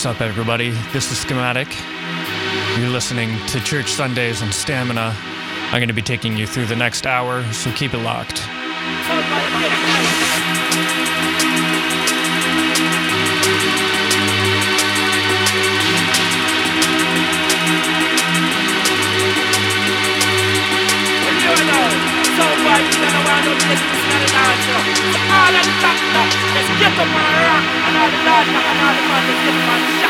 What's up, everybody? This is Schematic. You're listening to Church Sundays on Stamina. I'm going to be taking you through the next hour, so keep it locked. All of the let's get them on rock, and all the lads and all the man,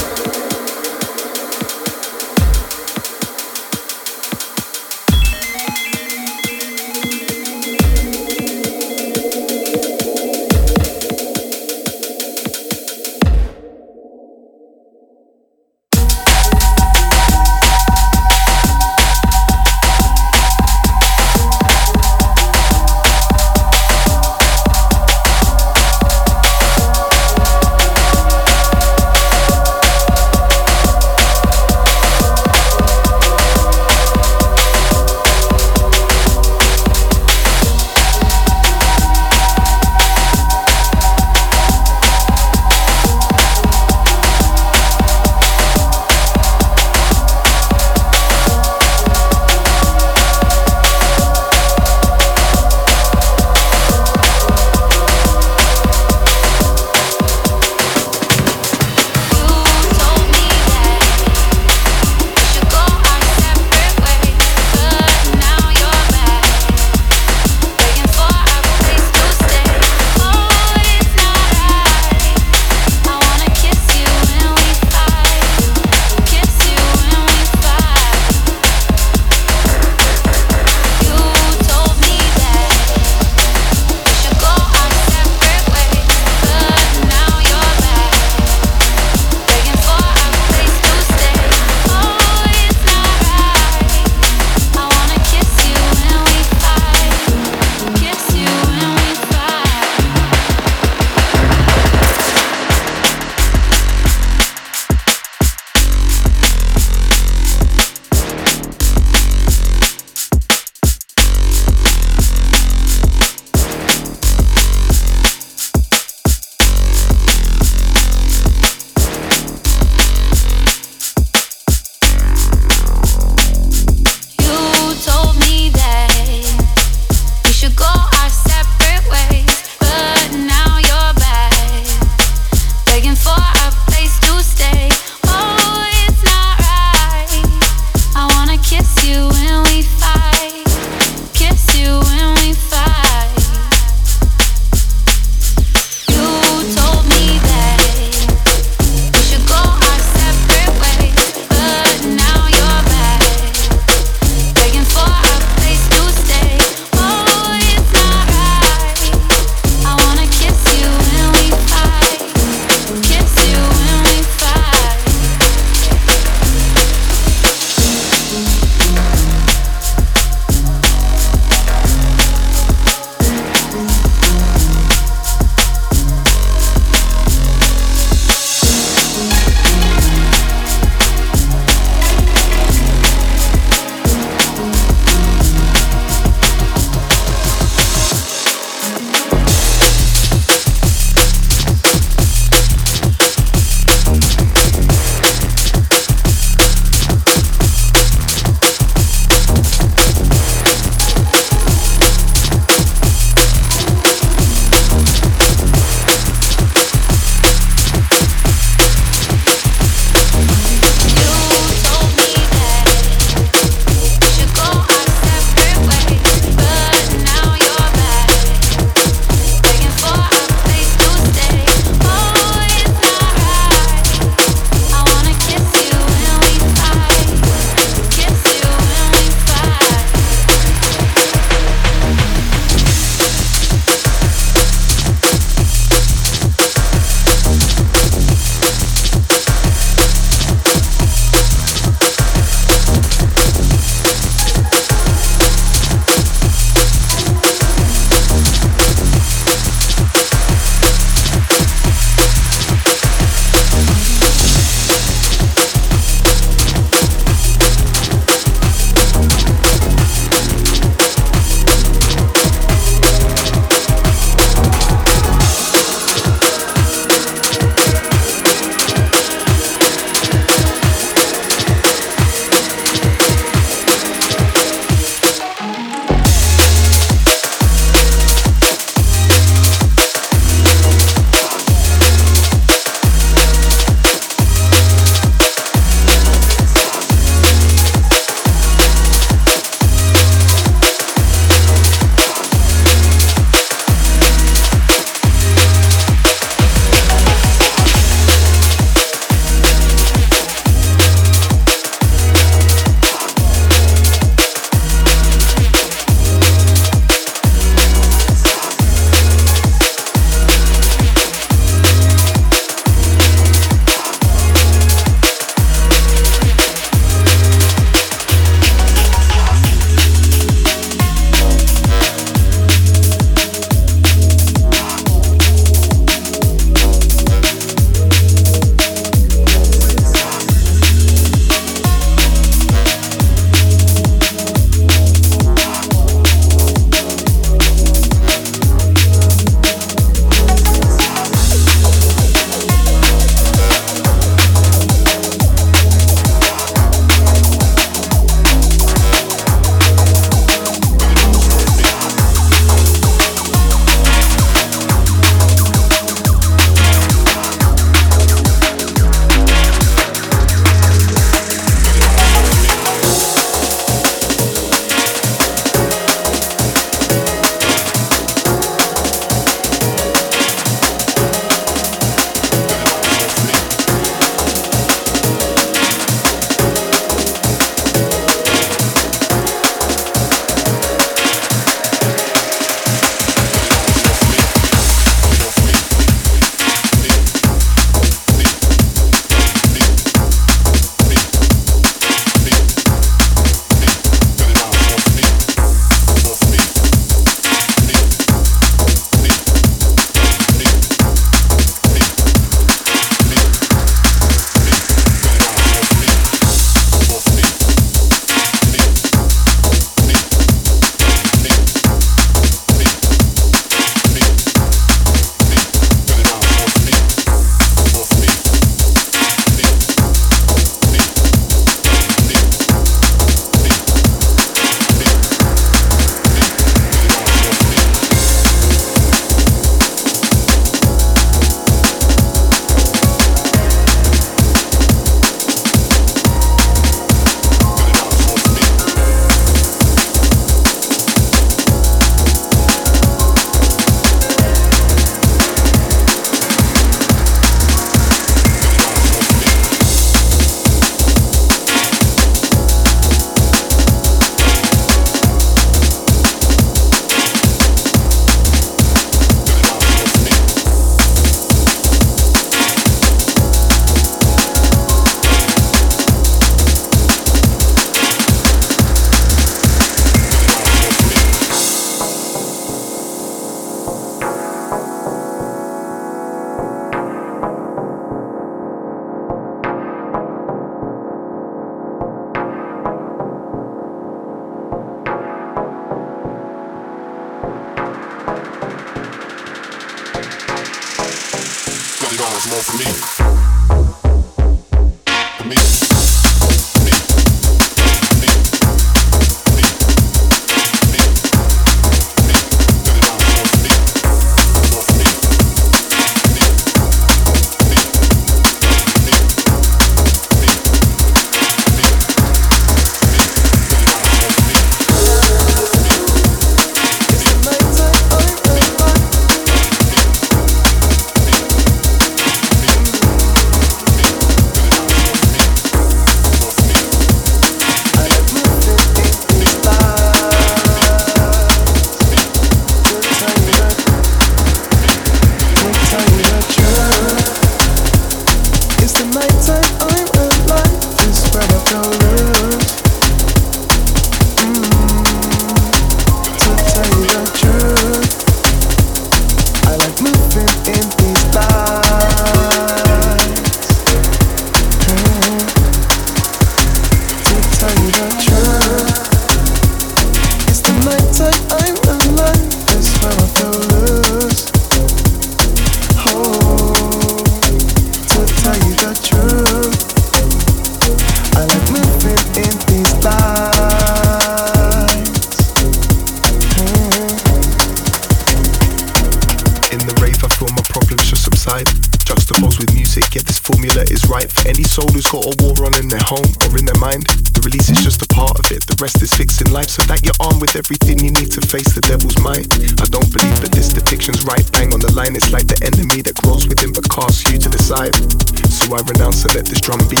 drum beat.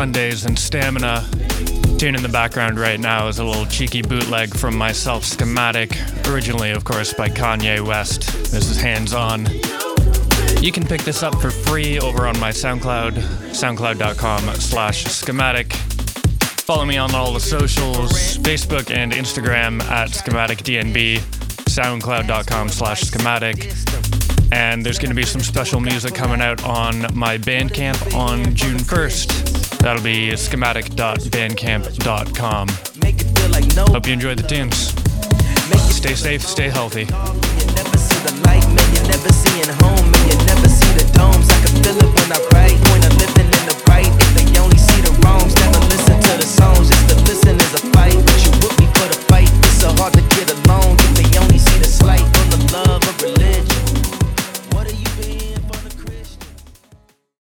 Sundays and Stamina. Tune in the background right now is a little cheeky bootleg from myself, Schematic, originally, of course, by Kanye West. This is Hands On. You can pick this up for free over on my SoundCloud, soundcloud.com slash schematic. Follow me on all the socials, Facebook and Instagram at schematicdnb, soundcloud.com slash schematic. And there's going to be some special music coming out on my Bandcamp on June 1st. That'll be schematic.bandcamp.com. Hope you enjoyed the tunes. Stay safe, stay healthy. Never see the light, never home, never see the domes. I can feel it when I write. Point of living in the right. If they only see the wrongs,